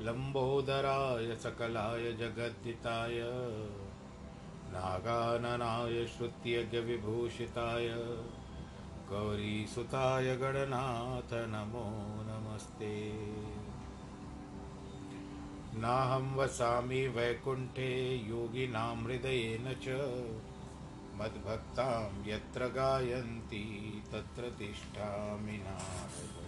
लम्बोदराय सकलाय जगद्दिताय नागाननाय श्रुत्यज्ञविभूषिताय, गौरीसुताय गणनाथ नमो नमस्ते। नाहं वसामि वैकुण्ठे योगिनां हृदयेन च, मद्भक्तां यत्र गायन्ति तत्र तिष्ठामि नारद।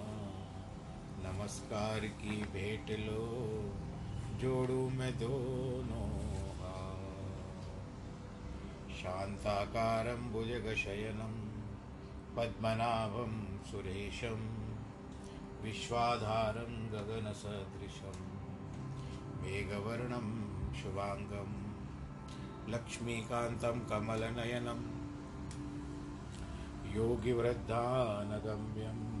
नमस्कार की भेंट लो, जोड़ू मैं दोनों शान्ताकारं भुजगशयनं, पद्मनाभं सुरेशं, विश्वाधारं गगनसदृशं, मेघवर्णं शुभाङ्गं, लक्ष्मीकान्तं कमलनयनं योगिवृद्धानगम्यं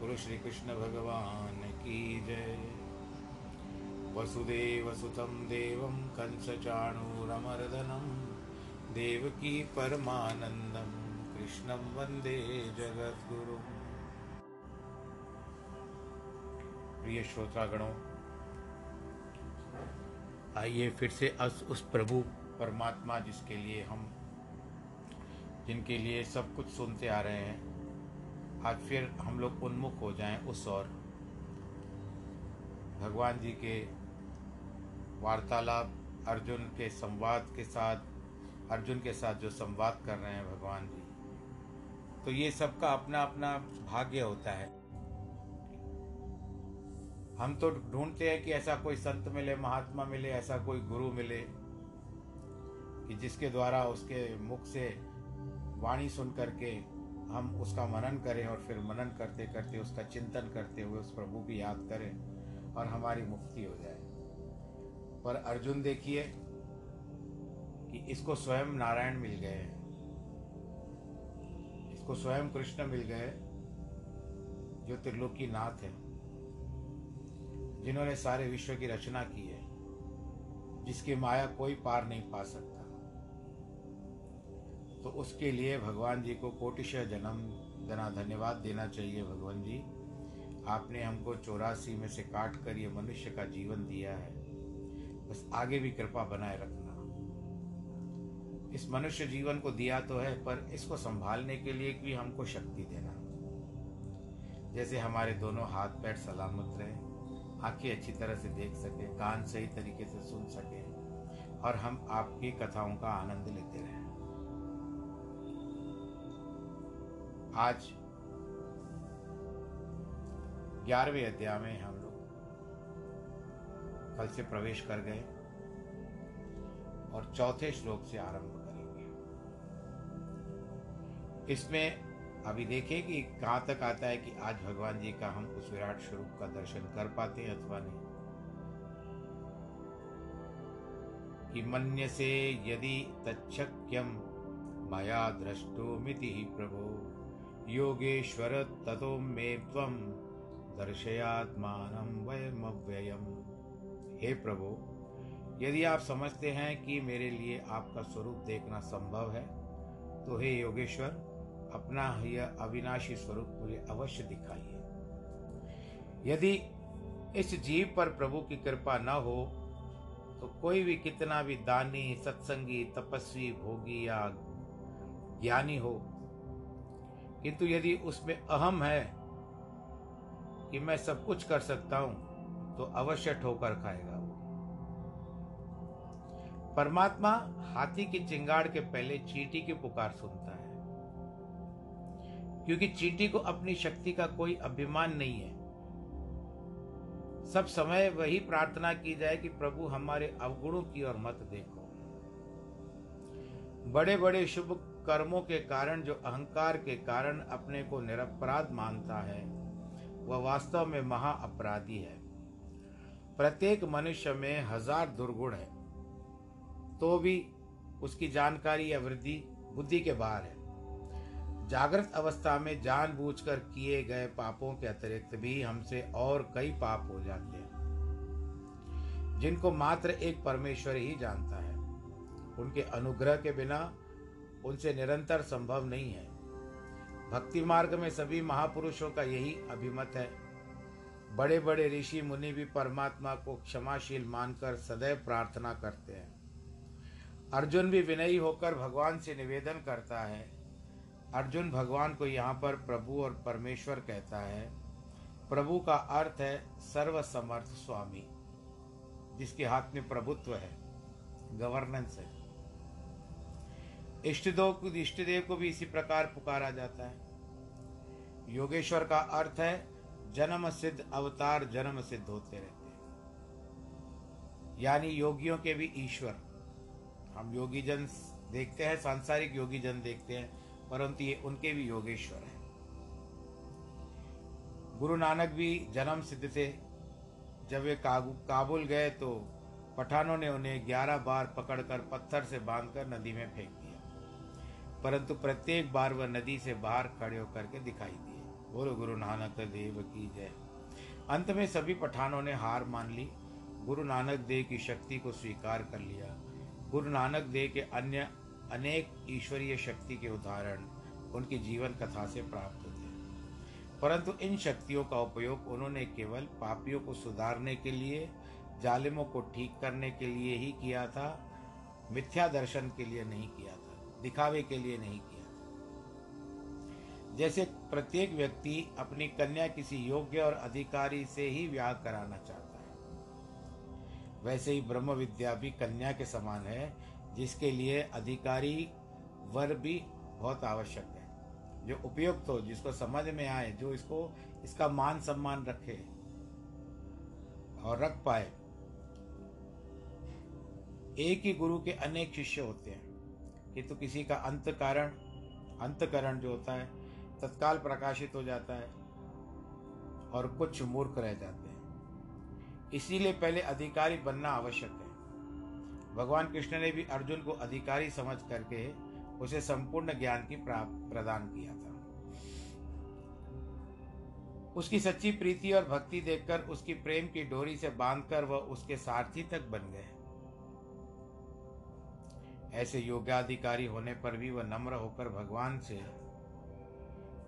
गुरु श्री कृष्ण भगवान की जय। वसुदेवसुतं देवं कंसचाणूरमर्दनं, देवकी परमानन्दं, कृष्णं वंदे जगद्गुरुम्। प्रिय श्रोतागणों आइए फिर से अस उस प्रभु परमात्मा जिसके लिए हम, जिनके लिए सब कुछ सुनते आ रहे हैं। आज फिर हम लोग उन्मुख हो जाएँ उस और भगवान जी के वार्तालाप, अर्जुन के संवाद के साथ, अर्जुन के साथ जो संवाद कर रहे हैं भगवान जी तो ये सबका अपना अपना भाग्य होता है। हम तो ढूंढते हैं कि ऐसा कोई संत मिले, महात्मा मिले, ऐसा कोई गुरु मिले, कि जिसके द्वारा उसके मुख से वाणी सुन करके हम उसका मनन करें और फिर मनन करते करते उसका चिंतन करते हुए उस प्रभु की याद करें और हमारी मुक्ति हो जाए। पर अर्जुन देखिए कि इसको स्वयं नारायण मिल गए हैं। इसको स्वयं कृष्ण मिल गए जो त्रिलोकी नाथ है, जिन्होंने सारे विश्व की रचना की है, जिसकी माया कोई पार नहीं पा सकता। तो उसके लिए भगवान जी को कोटिशय जन्म, जना धन्यवाद देना चाहिए भगवान जी। आपने हमको चौरासी में से काट कर ये मनुष्य का जीवन दिया है। बस आगे भी कृपा बनाए रखना। इस मनुष्य जीवन को दिया तो है, पर इसको संभालने के लिए भी हमको शक्ति देना। जैसे हमारे दोनों हाथ पैर सलामत रहे, आँखें अच्छी तरह से देख सके, कान सही तरीके से सुन सके, और हम आपकी कथाओं का आनंद लेते रहें। आज ग्यारहवें अध्याय में हम लोग कल से प्रवेश कर गए और चौथे श्लोक से आरंभ करेंगे। इसमें अभी देखिए कि कहाँ तक आता है कि आज भगवान जी का हम उस विराट स्वरूप का दर्शन कर पाते हैं अथवा नहीं। कि मन्य से यदि तच्छक्यम मया द्रष्टुमिति प्रभो। योगेश्वर ततो मे त्वं दर्शयात्मान वयमव्ययम। हे प्रभु, यदि आप समझते हैं कि मेरे लिए आपका स्वरूप देखना संभव है तो हे योगेश्वर, अपना यह अविनाशी स्वरूप मुझे अवश्य दिखाइए। यदि इस जीव पर प्रभु की कृपा न हो तो कोई भी कितना भी दानी, सत्संगी, तपस्वी, भोगी या ज्ञानी हो किंतु यदि उसमें अहम है कि मैं सब कुछ कर सकता हूँ तो अवश्य ठोकर खाएगा वो। परमात्मा हाथी की चिंगाड़ के पहले चीटी की पुकार सुनता है। क्योंकि चींटी को अपनी शक्ति का कोई अभिमान नहीं है। सब समय वही प्रार्थना की जाए कि प्रभु हमारे अवगुणों की ओर मत देखो। बड़े बड़े शुभ कर्मों के कारण, जो अहंकार के कारण अपने को निरपराध मानता है, वह वास्तव में महा अपराधी है। प्रत्येक मनुष्य में हज़ार दुर्गुण है तो भी उसकी जानकारी या वृद्धि बुद्धि के बाहर है। जागृत अवस्था में जानबूझकर किए गए पापों के अतिरिक्त भी हमसे और कई पाप हो जाते हैं, जिनको मात्र एक परमेश्वर ही जानता है। उनके अनुग्रह के बिना उनसे निरंतर संभव नहीं है। भक्ति मार्ग में सभी महापुरुषों का यही अभिमत है। बड़े बड़े ऋषि मुनि भी परमात्मा को क्षमाशील मानकर सदैव प्रार्थना करते हैं। अर्जुन भी विनयी होकर भगवान से निवेदन करता है। अर्जुन भगवान को यहाँ पर प्रभु और परमेश्वर कहता है। प्रभु का अर्थ है सर्वसमर्थ स्वामी, जिसके हाथ में प्रभुत्व है गवर्नेंस है। इष्टदेव इष्टदेव को भी इसी प्रकार पुकारा जाता है। योगेश्वर का अर्थ है जन्म सिद्ध अवतार जन्म सिद्ध होते रहते हैं। यानी योगियों के भी ईश्वर। हम योगी जन देखते हैं, सांसारिक योगी जन देखते हैं, परंतु ये उनके भी योगेश्वर हैं। गुरु नानक भी जन्म सिद्ध थे। जब वे काबुल गए तो पठानों ने उन्हें ग्यारह बार पकड़कर पत्थर से बांधकर नदी में फेंक दिया। परंतु प्रत्येक बार वह नदी से बाहर खड़े होकर के दिखाई दिए। बोलो, गुरु नानक देव की जय। अंत में सभी पठानों ने हार मान ली। गुरु नानक देव की शक्ति को स्वीकार कर लिया। गुरु नानक देव के अन्य अनेक ईश्वरीय शक्ति के उदाहरण उनकी जीवन कथा से प्राप्त होते परंतु इन शक्तियों का उपयोग उन्होंने केवल पापियों को सुधारने के लिए, जालिमों को ठीक करने के लिए ही किया था, मिथ्या दर्शन के लिए नहीं किया था। दिखावे के लिए नहीं किया। जैसे प्रत्येक व्यक्ति अपनी कन्या किसी योग्य और अधिकारी से ही व्याह कराना चाहता है, वैसे ही ब्रह्म विद्या भी कन्या के समान है, जिसके लिए अधिकारी वर भी बहुत आवश्यक है। जो उपयुक्त हो, जिसको समझ में आए, जो इसको, इसका मान सम्मान रखे और रख पाए। एक ही गुरु के अनेक शिष्य होते हैं। किंतु तो किसी का अंत कारण अंतकरण जो होता है, तत्काल प्रकाशित हो जाता है और कुछ मूर्ख रह जाते हैं। इसीलिए पहले अधिकारी बनना आवश्यक है। भगवान कृष्ण ने भी अर्जुन को अधिकारी समझ करके उसे संपूर्ण ज्ञान की प्रदान किया था। उसकी सच्ची प्रीति और भक्ति देखकर उसकी प्रेम की डोरी से बांधकर वह उसके सारथी तक बन गए। ऐसे योग्याधिकारी होने पर भी वह नम्र होकर भगवान से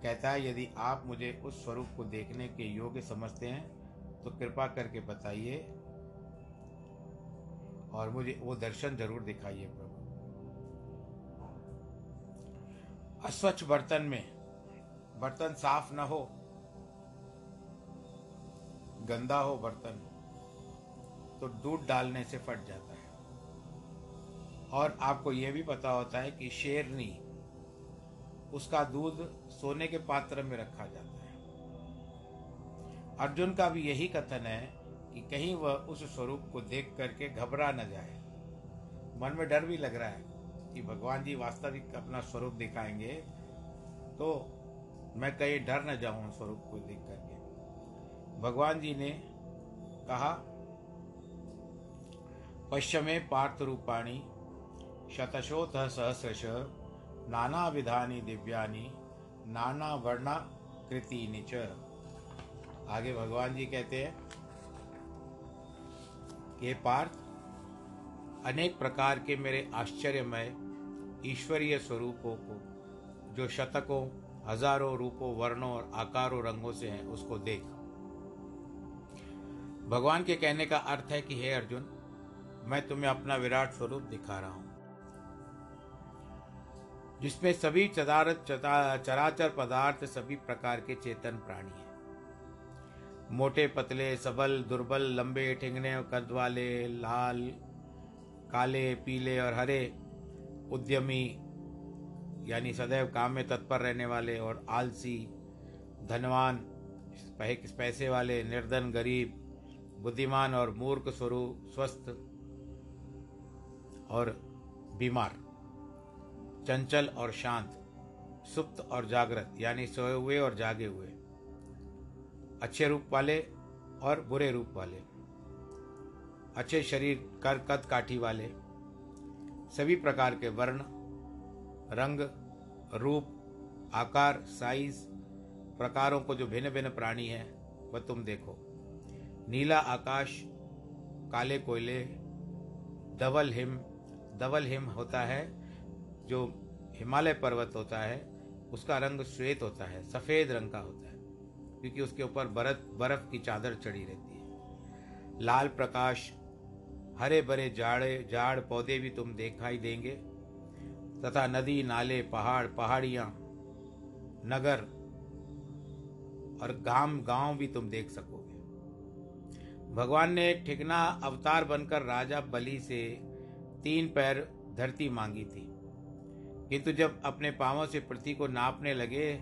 कहता है, यदि आप मुझे उस स्वरूप को देखने के योग्य समझते हैं तो कृपा करके बताइए और मुझे वो दर्शन ज़रूर दिखाइए प्रभु। अस्वच्छ बर्तन में, बर्तन साफ़ न हो, गंदा हो बर्तन तो दूध डालने से फट जाता और आपको यह भी पता होता है कि शेरनी, उसका दूध सोने के पात्र में रखा जाता है। अर्जुन का भी यही कथन है कि कहीं वह उस स्वरूप को देख करके घबरा न जाए। मन में डर भी लग रहा है कि भगवान जी वास्तविक अपना स्वरूप दिखाएँगे तो मैं कहीं डर न जाऊँ स्वरूप को देख करके। भगवान जी ने कहा, पश्चिमे पार्थ रूपाणी शतशोथ सहस्रश नाना विधानी दिव्यानी नाना वर्णा कृति निच आगे भगवान जी कहते हैं कि पार्थ, अनेक प्रकार के मेरे आश्चर्यमय, ईश्वरीय स्वरूपों को, जो शतकों, हज़ारों रूपों, वर्णों और आकारों, रंगों से हैं, उसको देख। भगवान के कहने का अर्थ है कि, हे अर्जुन, मैं तुम्हें अपना विराट स्वरूप दिखा रहा हूँ। जिसमें सभी चदार चराचर पदार्थ सभी प्रकार के चेतन प्राणी हैं। मोटे पतले, सबल, दुर्बल, लंबे, ठिंगने कद वाले लाल, काले, पीले और हरे, उद्यमी, यानी सदैव काम में तत्पर रहने वाले और आलसी, धनवान पैसे वाले, निर्धन, गरीब, बुद्धिमान और मूर्ख स्वरूप स्वस्थ और बीमार। चंचल और शांत, सुप्त और जागृत, यानी सोए हुए और जागे हुए, अच्छे रूप वाले और बुरे रूप वाले, अच्छे शरीर कर कद काठी वाले, सभी प्रकार के वर्ण, रंग, रूप, आकार साइज़ प्रकारों को जो भिन्न भिन्न प्राणी है, वह तुम देखो। नीला आकाश, काले कोयले, धवल हिम धवल हिम होता है, जो हिमालय पर्वत होता है, उसका रंग श्वेत होता है, सफ़ेद रंग का होता है, क्योंकि उसके ऊपर बर्फ़ बर्फ़ की चादर चढ़ी रहती है। लाल प्रकाश हरे भरे जाड़े, जाड़ पौधे भी तुम दिखाई देंगे, तथा नदी, नाले, पहाड़, पहाड़ियाँ, नगर और गाँव गाँव भी तुम देख सकोगे। भगवान ने ठिकना अवतार बनकर राजा बलि से तीन पैर धरती मांगी थी। किंतु जब अपने पांवों से पृथ्वी को नापने लगे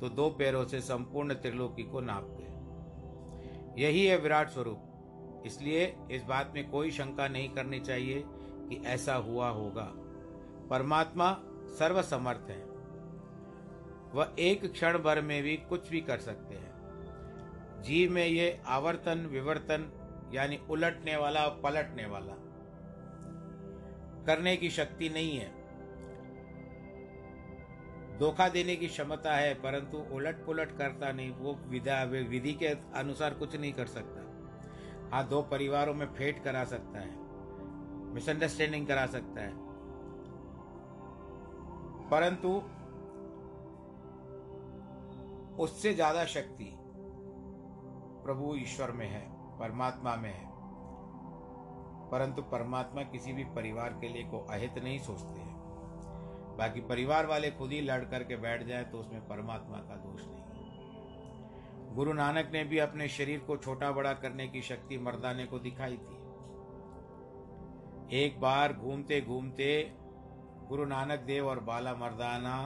तो दो पैरों से संपूर्ण त्रिलोकी को नाप गए यही है विराट स्वरूप। इसलिए इस बात में कोई शंका नहीं करनी चाहिए कि ऐसा हुआ होगा। परमात्मा सर्वसमर्थ है। वह एक क्षण भर में भी कुछ भी कर सकते हैं। जीव में ये आवर्तन, विवर्तन, यानी उलटने वाला और पलटने वाला करने की शक्ति नहीं है। धोखा देने की क्षमता है, परंतु उलट पुलट करता नहीं, वो विधा, विधि के अनुसार कुछ नहीं कर सकता। हाँ दो परिवारों में फेट करा सकता है मिसअंडरस्टैंडिंग करा सकता है। परंतु उससे ज़्यादा शक्ति प्रभु ईश्वर में है, परमात्मा में है। परंतु परमात्मा किसी भी परिवार के लिए को अहित नहीं सोचते। बाकी परिवार वाले खुद ही लड़ करके बैठ जाए तो उसमें परमात्मा का दोष नहीं गुरु नानक ने भी अपने शरीर को छोटा बड़ा करने की शक्ति मर्दाने को दिखाई थी एक बार घूमते घूमते गुरु नानक देव और बाला मर्दाना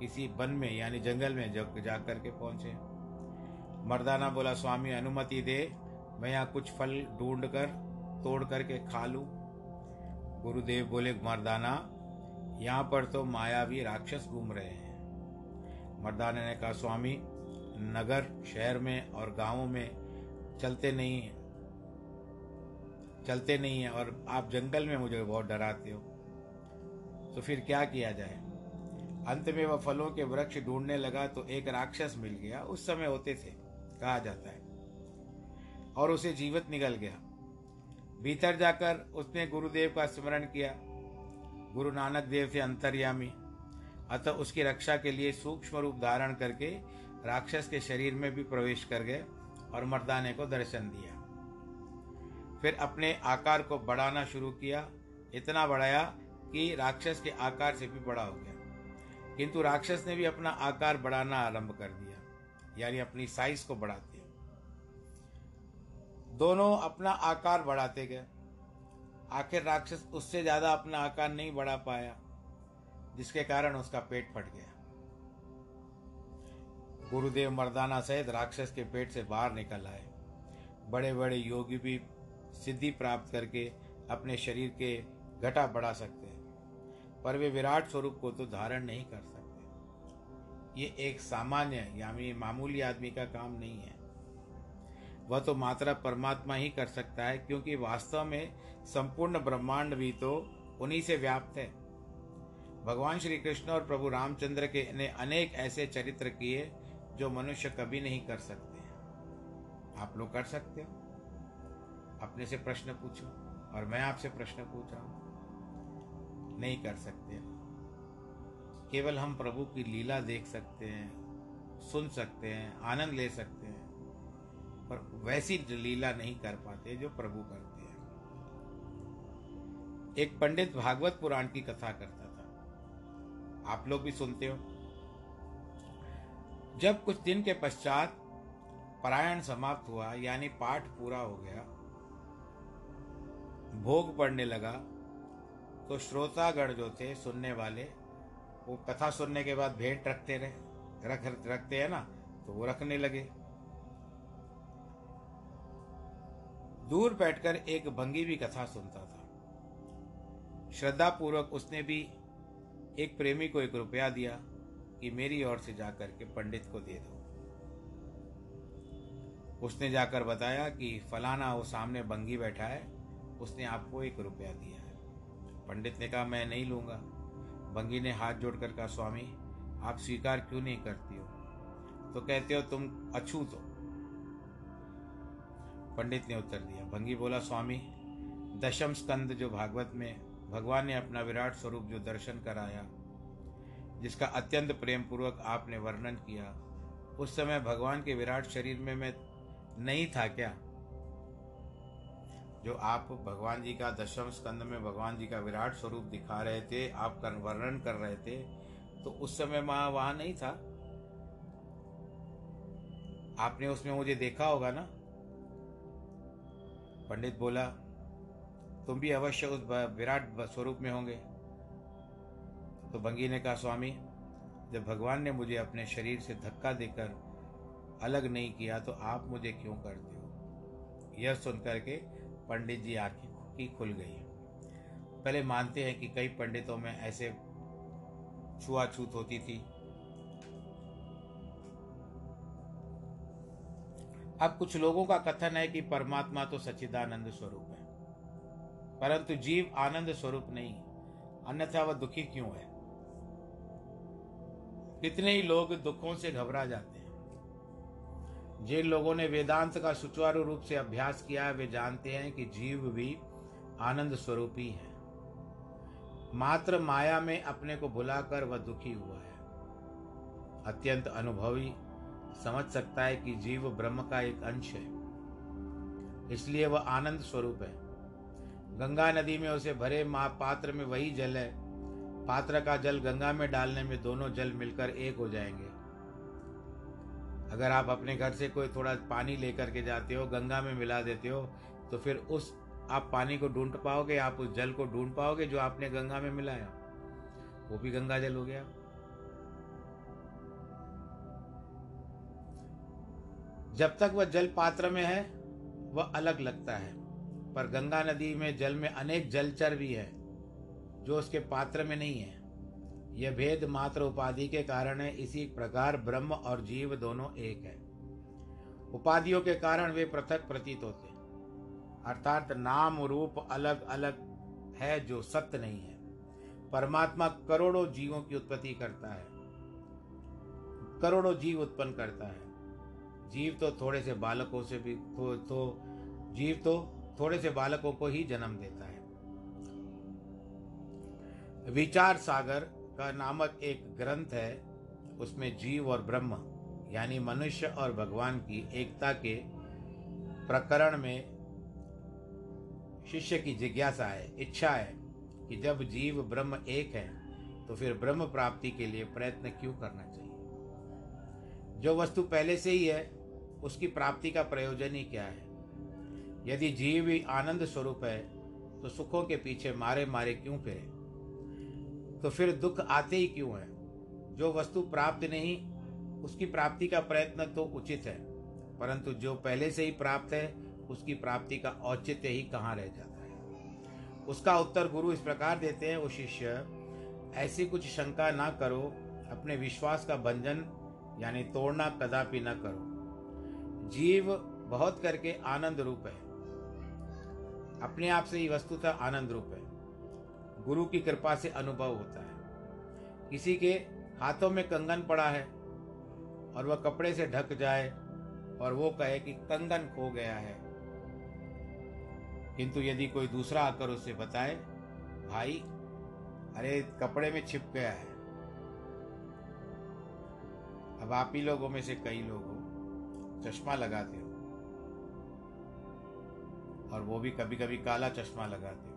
किसी वन में, यानी जंगल में जा करके पहुँचे। मर्दाना बोला, स्वामी, अनुमति दे, मैं यहाँ कुछ फल ढूंढ कर तोड़ करके खा लूँ। गुरुदेव बोले, मर्दाना यहाँ पर तो मायावी राक्षस घूम रहे हैं। मर्दाना ने कहा, स्वामी, नगर, शहर में और गाँवों में चलते नहीं हैं। चलते नहीं है और आप जंगल में मुझे बहुत डराते हो। तो फिर क्या किया जाए? अंत में वह फलों के वृक्ष ढूँढने लगा तो एक राक्षस मिल गया। उस समय होते थे, कहा जाता है। और उसे जीवित निकल गया। भीतर जाकर उसने गुरुदेव का स्मरण किया। गुरु नानक देव थे अंतर्यामी। अतः उसकी रक्षा के लिए सूक्ष्म रूप धारण करके राक्षस के शरीर में भी प्रवेश कर गए और मर्दाने को दर्शन दिया। फिर अपने आकार को बढ़ाना शुरू किया। इतना बढ़ाया कि राक्षस के आकार से भी बड़ा हो गया। किंतु राक्षस ने भी अपना आकार बढ़ाना आरंभ कर दिया, यानी अपनी साइज़ को बढ़ाते। दोनों अपना आकार बढ़ाते गए। आखिर राक्षस उससे ज़्यादा अपना आकार नहीं बढ़ा पाया, जिसके कारण उसका पेट फट गया। गुरुदेव मर्दाना सहित राक्षस के पेट से बाहर निकल आए। बड़े बड़े योगी भी सिद्धि प्राप्त करके अपने शरीर के घटा बढ़ा सकते हैं, पर वे विराट स्वरूप को तो धारण नहीं कर सकते। ये एक सामान्य यानी मामूली आदमी का काम नहीं है। वह तो मात्रा परमात्मा ही कर सकता है, क्योंकि वास्तव में संपूर्ण ब्रह्मांड भी तो उन्हीं से व्याप्त है। भगवान श्री कृष्ण और प्रभु रामचंद्र के ने अनेक ऐसे चरित्र किए जो मनुष्य कभी नहीं कर सकते आप लोग कर सकते हो। अपने से प्रश्न पूछो और मैं आपसे प्रश्न पूछ रहा हूँ। नहीं कर सकते। केवल हम प्रभु की लीला देख सकते हैं, सुन सकते हैं, आनंद ले सकते हैं। पर वैसी लीला नहीं कर पाते जो प्रभु करते हैं। एक पंडित भागवत पुराण की कथा करता था। आप लोग भी सुनते हो। जब कुछ दिन के पश्चात पारायण समाप्त हुआ, यानी पाठ पूरा हो गया, भोग पड़ने लगा तो श्रोतागण जो थे सुनने वाले, वो कथा सुनने के बाद भेंट रखते रहे, रख, रखते हैं ना तो वो रखने लगे। दूर बैठकर एक भंगी भी कथा सुनता था। श्रद्धा पूर्वक उसने भी एक प्रेमी को एक रुपया दिया कि मेरी ओर से जाकर के पंडित को दे दो। उसने जाकर बताया कि फलाना वो सामने बंगी बैठा है, उसने आपको एक रुपया दिया है। पंडित ने कहा, मैं नहीं लूँगा। बंगी ने हाथ जोड़कर कहा, स्वामी, आप स्वीकार क्यों नहीं करती हो? तो कहते हो तुम अछूत हो। पंडित ने उत्तर दिया, भंगी बोला, स्वामी, दशम स्कंद जो भागवत में भगवान ने अपना विराट स्वरूप जो दर्शन कराया, जिसका अत्यंत प्रेम पूर्वक आपने वर्णन किया, उस समय भगवान के विराट शरीर में मैं नहीं था क्या? जो आप भगवान जी का दशम स्कंद में भगवान जी का विराट स्वरूप दिखा रहे थे, आप कर, वर्णन कर रहे थे तो उस समय मैं वहाँ नहीं था। आपने उसमें मुझे देखा होगा ना? पंडित बोला, तुम भी अवश्य उस विराट स्वरूप में होंगे। तो बंगी ने कहा, स्वामी, जब भगवान ने मुझे अपने शरीर से धक्का देकर अलग नहीं किया तो आप मुझे क्यों करते हो? यह सुनकर के पंडित जी आँखें की खुल गई। पहले मानते हैं कि कई पंडितों में ऐसे छुआछूत होती थी। अब कुछ लोगों का कथन है कि परमात्मा तो सच्चिदानंद स्वरूप है। परंतु जीव आनंद स्वरूप नहीं अन्यथा वह दुखी क्यों है? कितने ही लोग दुखों से घबरा जाते हैं। जिन लोगों ने वेदांत का सुचारू रूप से अभ्यास किया है, वे जानते हैं कि जीव भी आनंद स्वरूप ही है। मात्र माया में अपने को भुलाकर वह दुखी हुआ है। अत्यंत अनुभवी समझ सकता है कि जीव ब्रह्म का एक अंश है। इसलिए वह आनंद स्वरूप है। गंगा नदी में उसे भरे माँ पात्र में वही जल है। पात्र का जल गंगा में डालने में दोनों जल मिलकर एक हो जाएँगे। अगर आप अपने घर से कोई थोड़ा पानी लेकर के जाते हो, गंगा में मिला देते हो तो फिर उस, आप पानी को ढूंढ पाओगे, आप उस जल को ढूंढ पाओगे जो आपने गंगा में मिलाया। वो भी गंगा जल हो गया। जब तक वह जल पात्र में है, वह अलग लगता है। पर गंगा नदी में जल में अनेक जलचर भी है, जो उसके पात्र में नहीं है। यह भेद मात्र उपाधि के कारण है, इसी प्रकार ब्रह्म और जीव दोनों एक है। उपाधियों के कारण वे पृथक प्रतीत होते अर्थात नाम रूप अलग अलग है, जो सत्य नहीं है। परमात्मा करोड़ों जीवों की उत्पत्ति करता है। करोड़ों जीव उत्पन्न करता है। जीव तो थोड़े से बालकों से भी तो, तो जीव तो थोड़े से बालकों को ही जन्म देता है। विचार सागर का नामक एक ग्रंथ है उसमें जीव और ब्रह्म यानी मनुष्य और भगवान की एकता के प्रकरण में शिष्य की जिज्ञासा है इच्छा है कि जब जीव ब्रह्म एक है तो फिर ब्रह्म प्राप्ति के लिए प्रयत्न क्यों करना चाहिए? जो वस्तु पहले से ही है उसकी प्राप्ति का प्रयोजन ही क्या है? यदि जीव ही आनंद स्वरूप है तो सुखों के पीछे मारे मारे क्यों फिरे? तो फिर दुख आते ही क्यों है? जो वस्तु प्राप्त नहीं, उसकी प्राप्ति का प्रयत्न तो उचित है, परंतु जो पहले से ही प्राप्त है, उसकी प्राप्ति का औचित्य ही कहाँ रह जाता है? उसका उत्तर गुरु इस प्रकार देते हैं वो शिष्य, ऐसी कुछ शंका ना करो, अपने विश्वास का बंधन यानी तोड़ना कदापि न करो। जीव बहुत करके आनंद रूप है। अपने आप से ही वस्तुतः आनंद रूप है। गुरु की कृपा से अनुभव होता है। किसी के हाथों में कंगन पड़ा है और वह कपड़े से ढक जाए और वो कहे कि कंगन खो गया है। किंतु यदि कोई दूसरा आकर उसे बताए, भाई, अरे, कपड़े में छिप गया है। अब आप ही लोगों में से कई लोग हो। चश्मा लगाते हो। और वो भी कभी कभी काला चश्मा लगाते हो।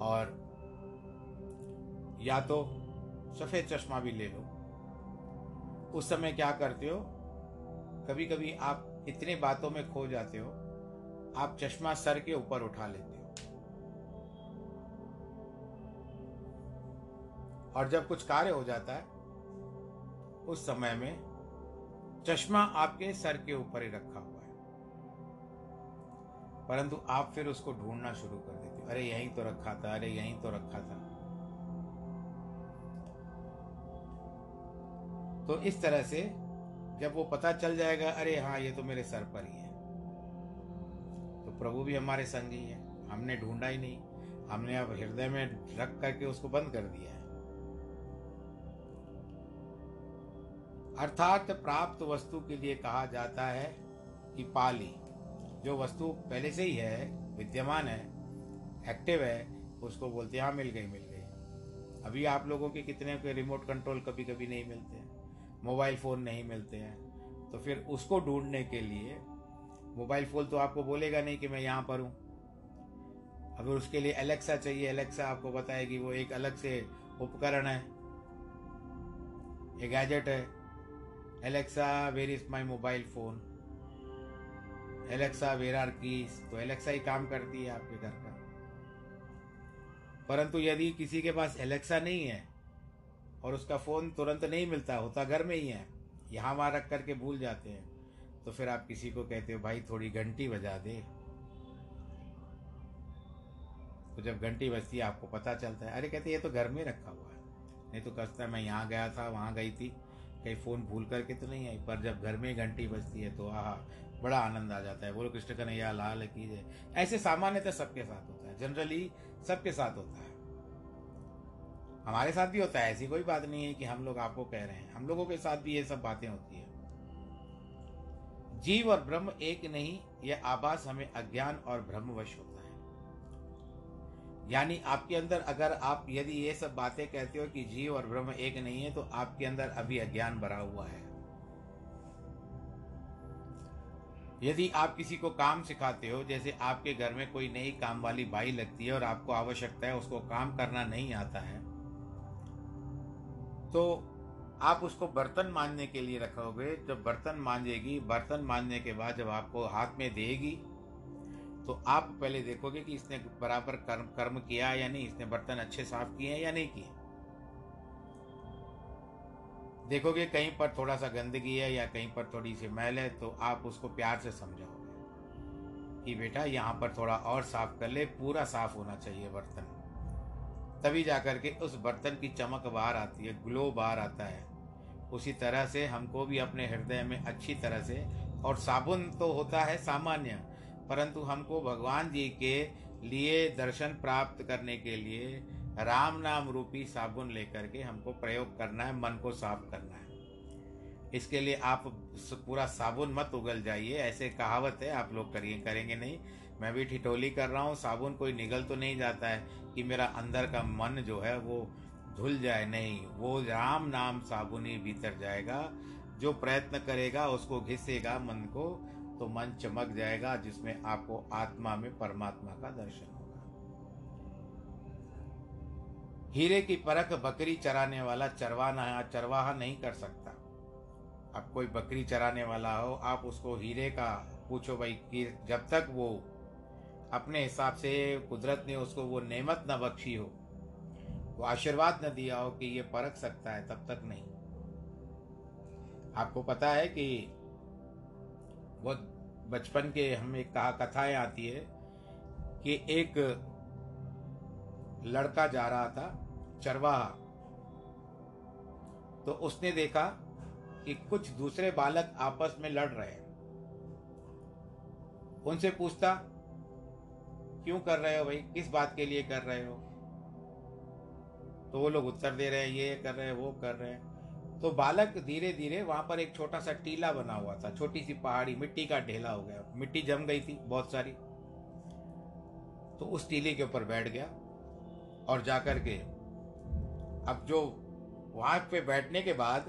और या तो सफ़ेद चश्मा भी ले लो। उस समय क्या करते हो? कभी कभी आप इतने बातों में खो जाते हो, आप चश्मा सर के ऊपर उठा लेते हो। और जब कुछ कार्य हो जाता है, उस समय में चश्मा आपके सर के ऊपर ही रखा हुआ है। परंतु आप फिर उसको ढूंढना शुरू कर देते अरे, यहीं तो रखा था, अरे, यहीं तो रखा था। तो इस तरह से जब वो पता चल जाएगा, अरे हाँ ये तो मेरे सर पर ही है। तो प्रभु भी हमारे संग ही है। हमने ढूंढा ही नहीं। हमने अब हृदय में रख करके उसको बंद कर दिया है। अर्थात प्राप्त वस्तु के लिए कहा जाता है कि पाली, जो वस्तु पहले से ही है, विद्यमान है एक्टिव है, उसको बोलते हैं हाँ मिल गई मिल गई। अभी आप लोगों के कितने के रिमोट कंट्रोल कभी कभी नहीं मिलते हैं मोबाइल फ़ोन नहीं मिलते हैं। तो फिर उसको ढूँढने के लिए मोबाइल फ़ोन तो आपको बोलेगा नहीं कि मैं यहाँ पर हूँ। अगर उसके लिए एलेक्सा चाहिए एलेक्सा आपको बताएगी, वो एक अलग से उपकरण है, एक गैजेट है। Alexa where is my mobile phone Alexa where are keys तो एलेक्सा ही काम करती है आपके घर का। परंतु यदि किसी के पास एलेक्सा नहीं है, और उसका फ़ोन तुरंत नहीं मिलता, होता घर में ही है, यहाँ वहाँ रख करके भूल जाते हैं तो फिर आप किसी को कहते हो, भाई, थोड़ी घंटी बजा दे। तो जब घंटी बजती है, आपको पता चलता है, अरे, कहते ये तो घर में रखा हुआ है। नहीं तो कहता मैं यहाँ गया था, वहाँ गई थी। कहीं फ़ोन भूल करके तो नहीं आई, पर जब घर में घंटी बजती है तो आह, बड़ा आनंद आ जाता है। बोलो कृष्ण कन्हैया लाल कीजिए ऐसे सामान्यतः सबके साथ होता है। जनरली सबके साथ होता है। हमारे साथ भी होता है, ऐसी कोई बात नहीं है कि हम लोग आपको कह रहे हैं। हम लोगों के साथ भी ये सब बातें होती है। जीव और ब्रह्म एक नहीं यह आभास हमें अज्ञान और ब्रह्मवश होता है। यानी आपके अंदर अगर आप यदि ये सब बातें कहते हो कि जीव और ब्रह्म एक नहीं है तो आपके अंदर अभी अज्ञान भरा हुआ है। यदि आप किसी को काम सिखाते हो, जैसे आपके घर में कोई नई काम वाली बाई लगती है और आपको आवश्यकता है उसको काम करना नहीं आता है तो आप उसको बर्तन मांजने के लिए रखोगे। जब बर्तन मांजेगी, बर्तन मांजने के बाद जब आपको हाथ में देगी तो आप पहले देखोगे कि इसने बराबर कर्म कर्म किया या नहीं? इसने बर्तन अच्छे साफ़ किए हैं या नहीं किए? देखोगे कहीं पर थोड़ा सा गंदगी है या कहीं पर थोड़ी सी मैल है तो आप उसको प्यार से समझाओगे कि बेटा, यहाँ पर थोड़ा और साफ़ कर ले, पूरा साफ़ होना चाहिए बर्तन। तभी जाकर के उस बर्तन की चमक बाहर आती है, ग्लो बाहर आता है। उसी तरह से हमको भी अपने हृदय में अच्छी तरह से, और साबुन तो होता है सामान्य परंतु हमको भगवान जी के लिए दर्शन प्राप्त करने के लिए राम नाम रूपी साबुन लेकर के हमको प्रयोग करना है, मन को साफ़ करना है। इसके लिए आप पूरा साबुन मत उगल जाइए, ऐसे कहावत है, आप लोग करिए, करेंगे नहीं। मैं भी ठिठोली कर रहा हूँ, साबुन कोई निगल तो नहीं जाता है कि मेरा अंदर का मन जो है वो धुल जाए, नहीं, वो राम नाम साबुन ही भीतर जाएगा, जो प्रयत्न करेगा उसको घिसेगा मन को तो मन चमक जाएगा जिसमें आपको आत्मा में परमात्मा का दर्शन होगा। हीरे की परख बकरी चराने वाला चरवाना, चरवाहा नहीं कर सकता। अब कोई बकरी चराने वाला हो, आप उसको हीरे का पूछो भाई कि जब तक वो अपने हिसाब से कुदरत ने उसको वो नेमत न बख्शी हो, वो आशीर्वाद न दिया हो कि ये परख सकता है, तब तक नहीं। आपको पता है कि वो बचपन के हम एक कहा, कथाएँ आती है कि एक लड़का जा रहा था, चरवाहा। तो उसने देखा कि कुछ दूसरे बालक आपस में लड़ रहे हैं। उनसे पूछता, क्यों कर रहे हो भाई? किस बात के लिए कर रहे हो? तो वो लोग उत्तर दे रहे हैं, ये कर रहे हैं, वो कर रहे हैं। तो बालक धीरे धीरे वहाँ पर एक छोटा सा टीला बना हुआ था। छोटी सी पहाड़ी, मिट्टी का ढेला हो गया। मिट्टी जम गई थी बहुत सारी। तो उस टीले के ऊपर बैठ गया और जाकर के अब जो वहाँ पे बैठने के बाद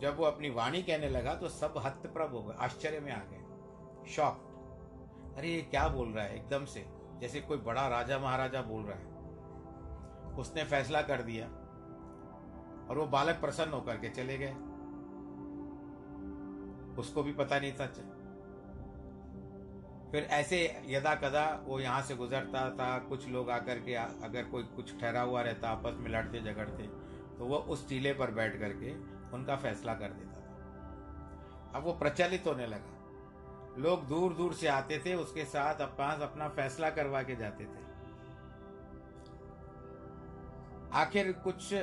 जब वो अपनी वाणी कहने लगा तो सब हतप्रभ हो गए, आश्चर्य में आ गए। शॉक। अरे, ये क्या बोल रहा है? एकदम से, जैसे कोई बड़ा राजा महाराजा बोल रहा है। उसने फैसला कर दिया। और वो बालक प्रसन्न होकर के चले गए। उसको भी पता नहीं था। फिर ऐसे यदा कदा वो यहाँ से गुजरता था। कुछ लोग आकर के, अगर कोई कुछ ठहरा हुआ रहता, आपस में लड़ते, झगड़ते तो वो उस टीले पर बैठ करके उनका फैसला कर देता था। अब वो प्रचलित होने लगा। लोग दूर दूर से आते थे, उसके साथ पास अपना फैसला करवा के जाते थे। आखिर कुछ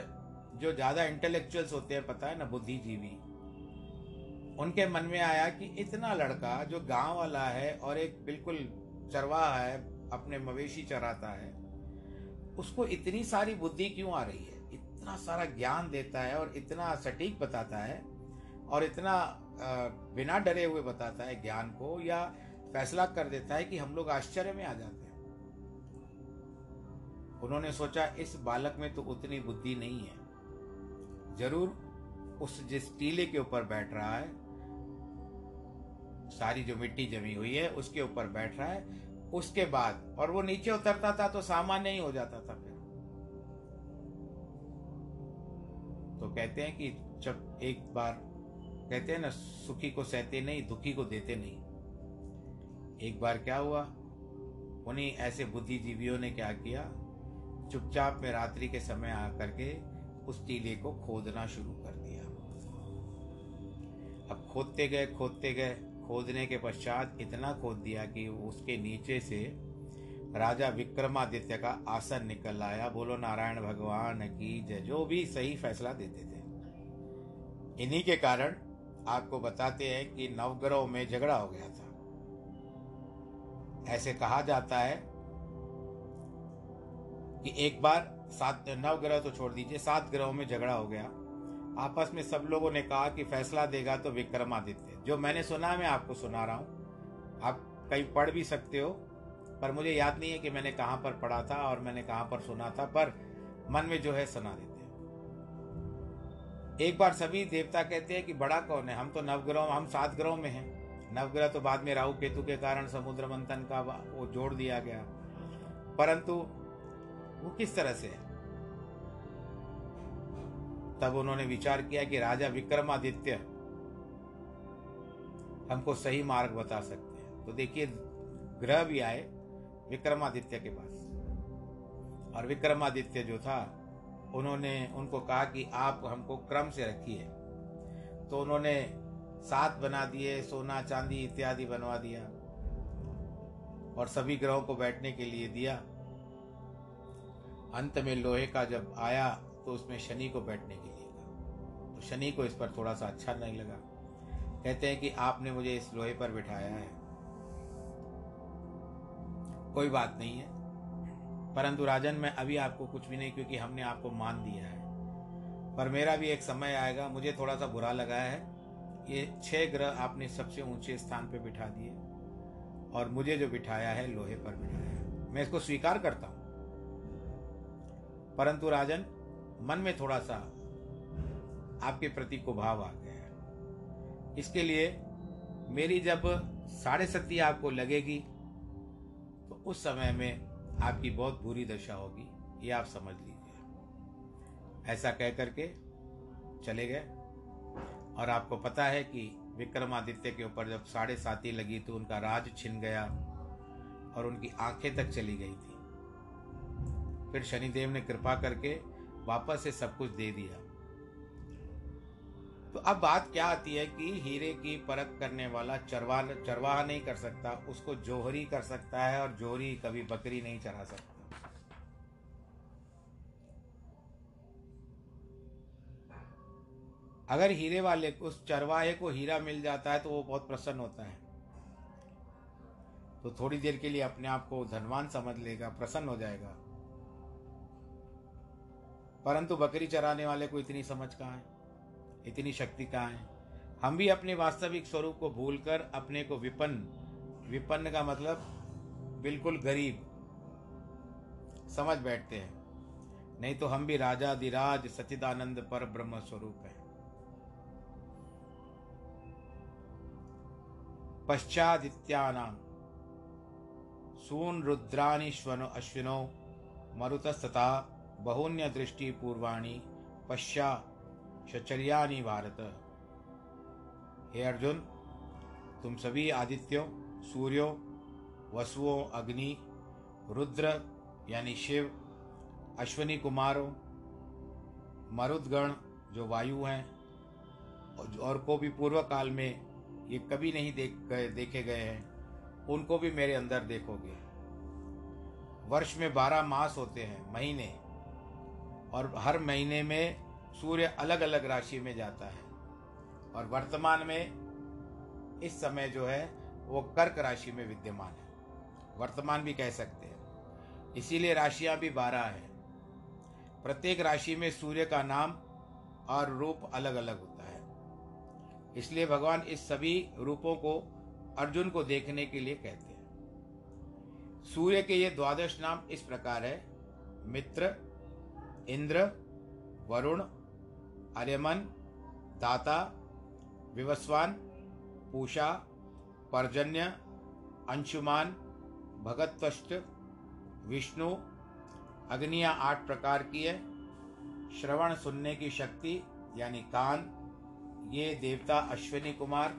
जो ज़्यादा इंटेलेक्चुअल्स होते हैं, पता है ना, बुद्धिजीवी, उनके मन में आया कि इतना लड़का जो गाँव वाला है और एक बिल्कुल चरवाहा है, अपने मवेशी चराता है, उसको इतनी सारी बुद्धि क्यों आ रही है? इतना सारा ज्ञान देता है और इतना सटीक बताता है और इतना बिना डरे हुए बताता है ज्ञान को या फैसला कर देता है कि हम लोग आश्चर्य में आ जाते हैं। उन्होंने सोचा, इस बालक में तो उतनी बुद्धि नहीं है। ज़रूर उस जिस टीले के ऊपर बैठ रहा है, सारी जो मिट्टी जमी हुई है, उसके ऊपर बैठ रहा है। उसके बाद, और वो नीचे उतरता था तो सामान्य ही हो जाता था फिर। तो कहते हैं कि जब एक बार, कहते हैं ना, सुखी को सहते नहीं, दुखी को देते नहीं। एक बार क्या हुआ? उन्हीं ऐसे बुद्धिजीवियों ने क्या किया? चुपचाप में रात्रि के समय आकर के उस टीले को खोदना शुरू कर दिया। अब खोदते गए खोदते गए, खोदने के पश्चात इतना खोद दिया कि उसके नीचे से राजा विक्रमादित्य का आसन निकल आया। बोलो, नारायण भगवान की जय। जो भी सही फैसला देते थे। इन्हीं के कारण आपको बताते हैं कि नवग्रहों में झगड़ा हो गया था। ऐसे कहा जाता है कि एक बार सात, नव ग्रह तो छोड़ दीजिए, सात ग्रहों में झगड़ा हो गया। आपस में सब लोगों ने कहा कि फैसला देगा तो विक्रमादित्य। जो मैंने सुना, मैं आपको सुना रहा हूँ। आप कहीं पढ़ भी सकते हो, पर मुझे याद नहीं है कि मैंने कहाँ पर पढ़ा था और मैंने कहाँ पर सुना था, पर मन में जो है सुना देते एक बार सभी देवता कहते हैं कि बड़ा कौन है? हम तो नवग्रह हम सात ग्रहों में हैं। नवग्रह तो बाद में राहु, केतु के कारण समुद्र मंथन का वो जोड़ दिया गया। परंतु वो किस तरह से? है तब उन्होंने विचार किया कि राजा विक्रमादित्य हमको सही मार्ग बता सकते हैं। तो देखिए, ग्रह भी आए विक्रमादित्य के पास। और विक्रमादित्य जो था, उन्होंने उनको कहा कि आप हमको क्रम से रखिए। तो उन्होंने सात बना दिए, सोना, चांदी इत्यादि बनवा दिया और सभी ग्रहों को बैठने के लिए दिया। अंत में लोहे का जब आया तो उसमें शनि को बैठने के लिए कहा। तो शनि को इस पर थोड़ा सा अच्छा नहीं लगा। कहते हैं कि आपने मुझे इस लोहे पर बिठाया है। कोई बात नहीं है। परंतु राजन, मैं अभी आपको कुछ भी नहीं, क्योंकि हमने आपको मान दिया है। पर मेरा भी एक समय आएगा, मुझे थोड़ा सा बुरा लगा है। ये छह ग्रह आपने सबसे ऊँचे स्थान पर बिठा दिए, और मुझे जो बिठाया है, लोहे पर बिठाया है। मैं इसको स्वीकार करता हूँ। परंतु राजन, मन में थोड़ा सा आपके प्रति को भाव आ गया है। इसके लिए मेरी जब साढ़े सती आपको लगेगी तो उस समय में आपकी बहुत बुरी दशा होगी, ये आप समझ लीजिए। ऐसा कह करके चले गए। और आपको पता है कि विक्रमादित्य के ऊपर जब साढ़े साती लगी तो उनका राज छिन गया और उनकी आँखें तक चली गई थी। फिर शनिदेव ने कृपा करके वापस से सब कुछ दे दिया। तो अब बात क्या आती है कि हीरे की परख करने वाला चरवा चरवाहा नहीं कर सकता, उसको जोहरी कर सकता है और जोहरी कभी बकरी नहीं चरा सकता। अगर हीरे वाले उस चरवाहे को हीरा मिल जाता है तो वो बहुत प्रसन्न होता है। तो थोड़ी देर के लिए अपने आप को धनवान समझ लेगा, प्रसन्न हो जाएगा। परंतु बकरी चराने वाले को इतनी समझ कहाँ है? इतनी शक्ति कहाँ है? हम भी अपने वास्तविक स्वरूप को भूलकर अपने को विपन्न विपन्न का मतलब बिल्कुल गरीब समझ बैठते हैं। नहीं तो हम भी राजा दिराज सचिदानंद पर ब्रह्म स्वरूप है। पश्चादित्यानाम सून रुद्रानिश्वनो अश्विनो मरुतस्तथा बहुन्य दृष्टि पूर्वाणी पश्चा शचर्यानि भारत। हे अर्जुन, तुम सभी आदित्यों, सूर्यो वसुओं अग्नि, रुद्र, यानी शिव, अश्वनी कुमारों, मरुदगण, जो वायु हैं, और को भी पूर्व काल में ये कभी नहीं देख गए, देखे गए हैं, उनको भी मेरे अंदर देखोगे। वर्ष में बारह मास होते हैं, महीने और हर महीने में सूर्य अलग अलग राशि में जाता है। और वर्तमान में इस समय जो है, वो कर्क राशि में विद्यमान है। वर्तमान भी कह सकते हैं। इसीलिए राशियाँ भी बारह हैं। प्रत्येक राशि में सूर्य का नाम और रूप अलग अलग होता है। इसलिए भगवान इस सभी रूपों को अर्जुन को देखने के लिए कहते हैं। सूर्य के ये द्वादश नाम इस प्रकार है, मित्र इंद्र, वरुण, आर्यमन, दाता, विवस्वान, पूषा, पर्जन्य, अंशुमान भगतष्ट विष्णु, अग्नियाँ आठ प्रकार की है। श्रवण सुनने की शक्ति, यानी कान, ये देवता अश्विनी कुमार।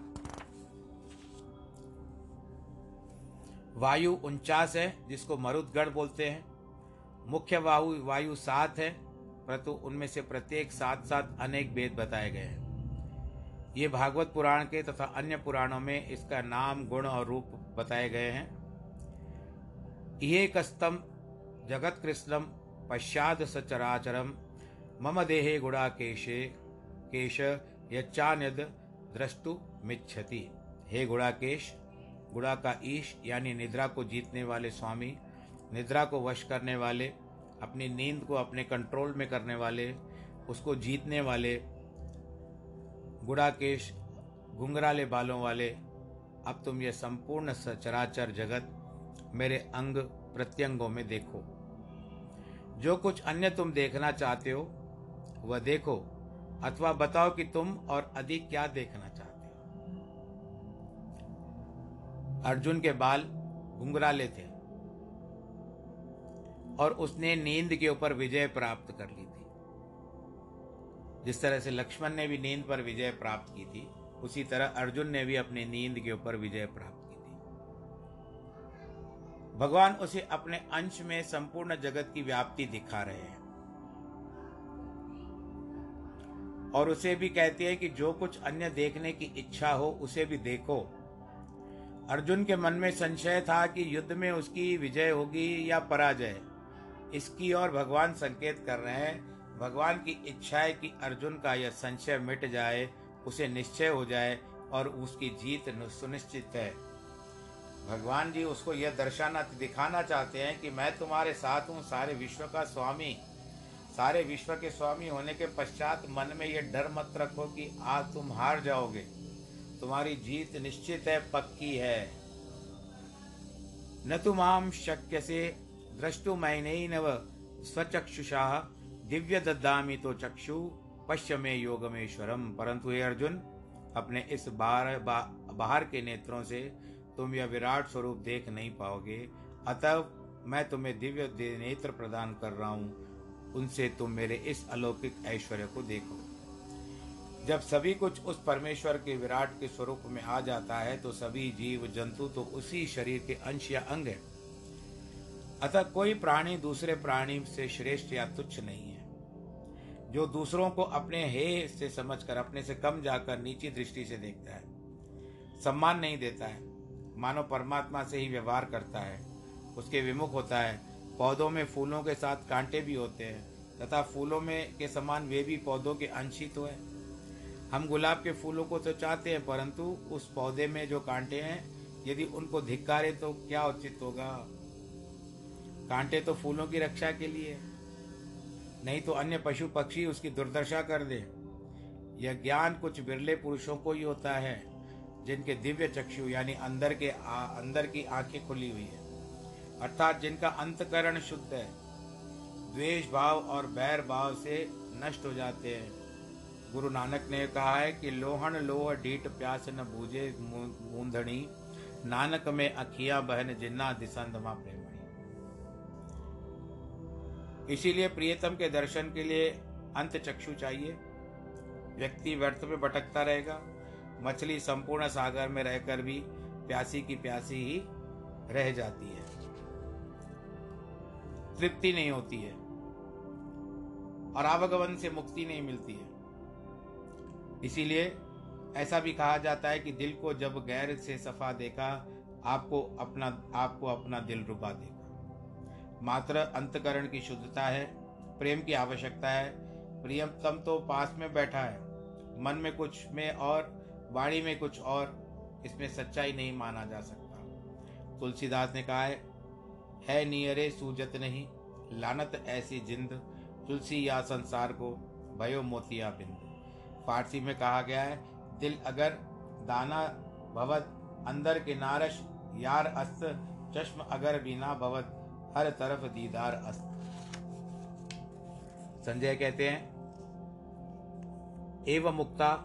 वायु उनचास है, जिसको मरुदगढ़ बोलते हैं। मुख्य वायु वायु सात है, परंतु उनमें से प्रत्येक सात सात अनेक भेद बताए गए हैं। ये भागवत पुराण के तथा अन्य पुराणों में इसका नाम, गुण और रूप बताए गए हैं। ये कस्तम जगत कृष्णम पश्चाद सचराचरम मम देहे गुड़ा केशे, केश यच्चान्यद द्रष्टु मिच्छति। हे गुड़ाकेश गुड़ा का ईश, यानी निद्रा को जीतने वाले स्वामी निद्रा को वश करने वाले, अपनी नींद को अपने कंट्रोल में करने वाले, उसको जीतने वाले, गुड़ाकेश, घुंघराले बालों वाले, अब तुम ये संपूर्ण सचराचर जगत मेरे अंग प्रत्यंगों में देखो। जो कुछ अन्य तुम देखना चाहते हो, वह देखो, अथवा बताओ कि तुम और अधिक क्या देखना चाहते हो। अर्जुन के बाल घुंघराले थे। और उसने नींद के ऊपर विजय प्राप्त कर ली थी। जिस तरह से लक्ष्मण ने भी नींद पर विजय प्राप्त की थी, उसी तरह अर्जुन ने भी अपनी नींद के ऊपर विजय प्राप्त की थी। भगवान उसे अपने अंश में संपूर्ण जगत की व्याप्ति दिखा रहे हैं। और उसे भी कहती है कि जो कुछ अन्य देखने की इच्छा हो, उसे भी देखो। अर्जुन के मन में संशय था कि युद्ध में उसकी विजय होगी या पराजय। इसकी ओर भगवान संकेत कर रहे हैं, भगवान की इच्छा है कि अर्जुन का यह संशय मिट जाए, उसे निश्चय हो जाए और उसकी जीत सुनिश्चित है। भगवान जी उसको यह दर्शाना, दिखाना चाहते हैं कि मैं तुम्हारे साथ हूँ, सारे विश्व का स्वामी। सारे विश्व के स्वामी होने के पश्चात मन में यह डर मत रखो कि आज तुम हार जाओगे। तुम्हारी जीत निश्चित है, पक्की है। न तुम आम शक्य से द्रष्टुमैनैनव स्वचक्षुषा दिव्य दद्दामी तो चक्षु। पश्चिमे योगमेश्वरम। परंतु हे अर्जुन अपने इस बाहर बा, बाहर के नेत्रों से तुम यह विराट स्वरूप देख नहीं पाओगे। अतः मैं तुम्हें दिव्य नेत्र प्रदान कर रहा हूँ। उनसे तुम मेरे इस अलौकिक ऐश्वर्य को देखो। जब सभी कुछ उस परमेश्वर के विराट के स्वरूप में आ जाता है तो सभी जीव जंतु तो उसी शरीर के अंश या अंग है। अतः कोई प्राणी दूसरे प्राणी से श्रेष्ठ या तुच्छ नहीं है। जो दूसरों को अपने हे से समझकर, अपने से कम जाकर नीची दृष्टि से देखता है, सम्मान नहीं देता है, मानो परमात्मा से ही व्यवहार करता है, उसके विमुख होता है। पौधों में फूलों के साथ कांटे भी होते हैं, तथा फूलों में के समान वे भी पौधों के अंश ही तो हम गुलाब के फूलों को तो चाहते हैं, परंतु उस पौधे में जो कांटे हैं, यदि उनको धिक्कारे तो क्या उचित होगा? कांटे तो फूलों की रक्षा के लिए नहीं तो अन्य पशु पक्षी उसकी दुर्दशा कर दे। यह ज्ञान कुछ बिरले पुरुषों को ही होता है जिनके दिव्य चक्षु यानी अंदर के आ, अंदर की आँखें खुली हुई है। अर्थात जिनका अंतकरण शुद्ध है द्वेष भाव और बैर भाव से नष्ट हो जाते हैं। गुरु नानक ने कहा है कि लोहन लोह डीट प्यास न बूझे मूंधणी नानक में अखिया बहन जिन्ना दिसंधमा प्रेमणी इसीलिए प्रियतम के दर्शन के लिए अंत चक्षु चाहिए। व्यक्ति व्यर्थ में भटकता रहेगा। मछली संपूर्ण सागर में रहकर भी प्यासी की प्यासी ही रह जाती है। तृप्ति नहीं होती है और आवागमन से मुक्ति नहीं मिलती है। इसीलिए ऐसा भी कहा जाता है कि दिल को जब गैर से सफ़ा देखा, आपको अपना आपको अपना दिल रुबा देगा। मात्र अंतकरण की शुद्धता है, प्रेम की आवश्यकता है। प्रियतम तो पास में बैठा है। मन में कुछ में और, वाणी में कुछ और, इसमें सच्चाई नहीं माना जा सकता। तुलसीदास ने कहा है है नियरे सूजत नहीं, लानत ऐसी जिंद। तुलसी या संसार को भयो मोतिया बिंद। फारसी में कहा गया है, दिल अगर दाना भवत, अंदर के नारश, यार अस्त, चश्म अगर बिना भवत हर तरफ़ दीदार अस्त संजय कहते हैं, एवं मुक्ता,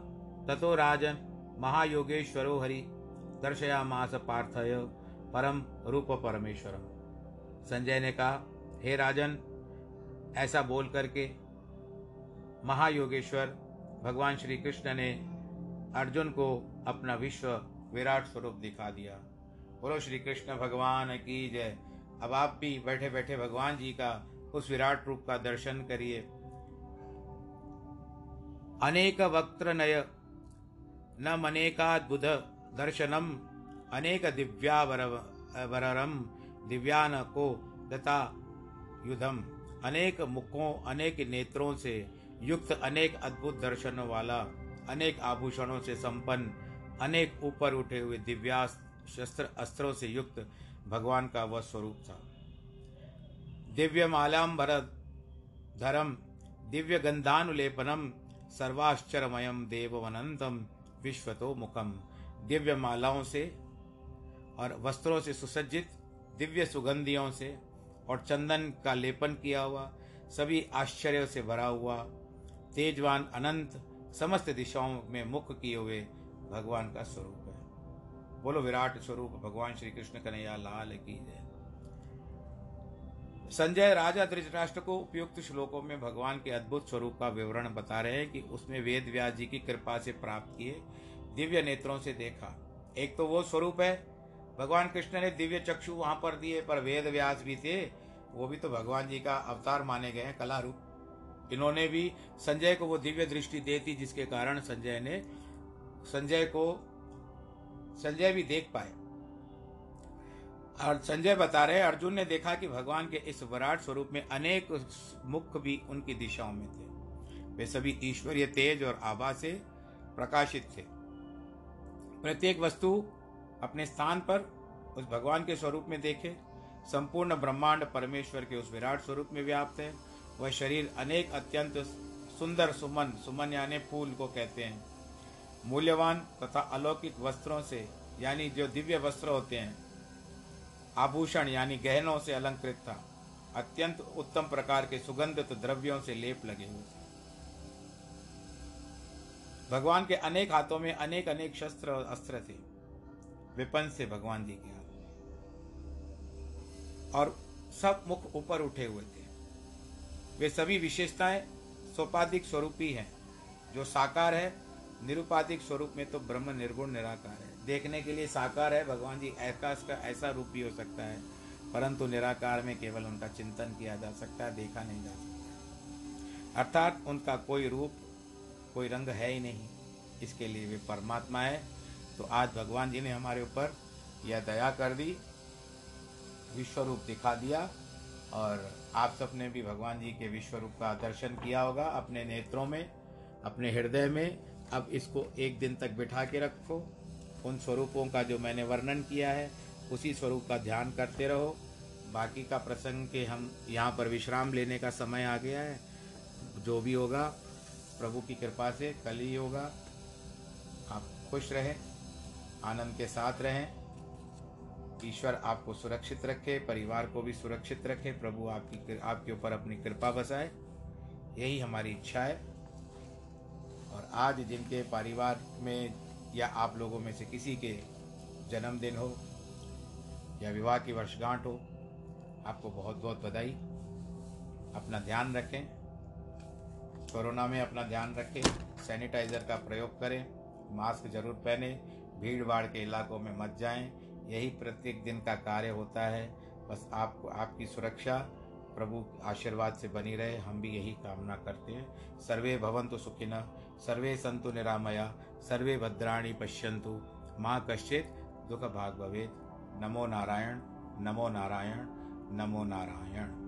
ततो राजन, महायोगेश्वरो हरि दर्शया मास पार्थय, परम रूप परमेश्वरम। संजय ने कहा, हे राजन, ऐसा बोल करके महायोगेश्वर, भगवान श्री कृष्ण ने अर्जुन को अपना विश्व विराट स्वरूप दिखा दिया। बोलो, श्री कृष्ण, भगवान की जय। अब आप भी बैठे बैठे भगवान जी का, उस विराट रूप का दर्शन करिए। अनेक वक्त्र नय, न मनेकाद्भुत दर्शनम, अनेक दिव्यावरम दिव्यान को दता युधम। अनेक मुखों, अनेक नेत्रों से युक्त अनेक अद्भुत दर्शनों वाला, अनेक आभूषणों से संपन्न, अनेक ऊपर उठे हुए दिव्यास्त्र शस्त्र, अस्त्रों से युक्त भगवान का वह स्वरूप था। दिव्य मालाम्बर धरम, दिव्य गंधानुलेपनम सर्वाश्चरमयम देववनंतम विश्वतो मुखम। दिव्य मालाओं से और वस्त्रों से सुसज्जित, दिव्य सुगंधियों से और चंदन का लेपन किया हुआ, सभी आश्चर्य से भरा हुआ, तेजवान अनंत, समस्त दिशाओं में मुख किए हुए भगवान का स्वरूप। बोलो, विराट स्वरूप, भगवान श्री कृष्ण कन्हैया, लाल की जय। संजय राजा धृतराष्ट्र को उपयुक्त श्लोकों में भगवान के अद्भुत स्वरूप का विवरण बता रहे हैं कि उसमें वेद व्यास जी की कृपा से प्राप्त किए, दिव्य नेत्रों से देखा। एक तो वो स्वरूप है, भगवान कृष्ण ने दिव्य चक्षु वहाँ पर दिए, पर वेद व्यास भी थे, वो भी तो भगवान जी का अवतार माने गए हैं कला रूप इन्होंने भी संजय को वो दिव्य दृष्टि दे दी, जिसके कारण संजय ने, संजय को संजय भी देख पाए। और संजय बता रहे अर्जुन ने देखा कि भगवान के इस विराट स्वरूप में अनेक मुख भी उनकी दिशाओं में थे। वे सभी ईश्वरीय तेज और आभा से प्रकाशित थे। प्रत्येक वस्तु अपने स्थान पर उस भगवान के स्वरूप में देखे। संपूर्ण ब्रह्मांड परमेश्वर के उस विराट स्वरूप में व्याप्त है। वह शरीर अनेक अत्यंत सुंदर सुमन सुमन यानी फूल को कहते हैं। मूल्यवान तथा अलौकिक वस्त्रों से, यानी जो दिव्य वस्त्र होते हैं, आभूषण यानी गहनों से अलंकृत था। अत्यंत उत्तम प्रकार के सुगंधित द्रव्यों से लेप लगे हुए थे। भगवान के अनेक हाथों में अनेक अनेक शस्त्र और अस्त्र थे। विपन से भगवान जी के हाथ और सब मुख ऊपर उठे हुए थे। वे सभी विशेषताएँ सोपाधिक स्वरूपी हैं। जो साकार है निरुपाधिक स्वरूप में तो ब्रह्म निर्गुण निराकार है। देखने के लिए साकार है, भगवान जी आकाश का ऐसा रूप भी हो सकता है। परंतु निराकार में केवल उनका चिंतन किया जा सकता है, देखा नहीं जा सकता। अर्थात उनका कोई रूप, कोई रंग है ही नहीं। इसके लिए वे परमात्मा है। तो आज भगवान जी ने हमारे ऊपर यह दया कर दी विश्व रूप दिखा दिया, और आप सबने भी भगवान जी के विश्व रूप का दर्शन किया होगा अपने नेत्रों में, अपने हृदय में अब इसको एक दिन तक बिठा के रखो। उन स्वरूपों का जो मैंने वर्णन किया है, उसी स्वरूप का ध्यान करते रहो। बाकी का प्रसंग के हम यहाँ पर विश्राम लेने का समय आ गया है। जो भी होगा, प्रभु की कृपा से कल ही होगा। आप खुश रहें, आनंद के साथ रहें। ईश्वर आपको सुरक्षित रखे, परिवार को भी सुरक्षित रखे। प्रभु आपकी आपके ऊपर अपनी कृपा बसाए। यही हमारी इच्छा है। और आज जिनके परिवार में या आप लोगों में से किसी के जन्मदिन हो या विवाह की वर्षगांठ हो, आपको बहुत बहुत बधाई। अपना ध्यान रखें। कोरोना में अपना ध्यान रखें। सैनिटाइज़र का प्रयोग करें। मास्क ज़रूर पहने। भीड़ भाड़ के इलाकों में मत जाएँ। यही प्रत्येक दिन का कार्य होता है। बस आपको, आपकी सुरक्षा प्रभु आशीर्वाद से बनी रहे, हम भी यही कामना करते हैं। सर्वे भवंतु सुखिन, सर्वे संतु निरामया, सर्वे भद्राणी पश्यंतु माँ कश्चित दुख भाग भवेद नमो नारायण नमो नारायण नमो नारायण।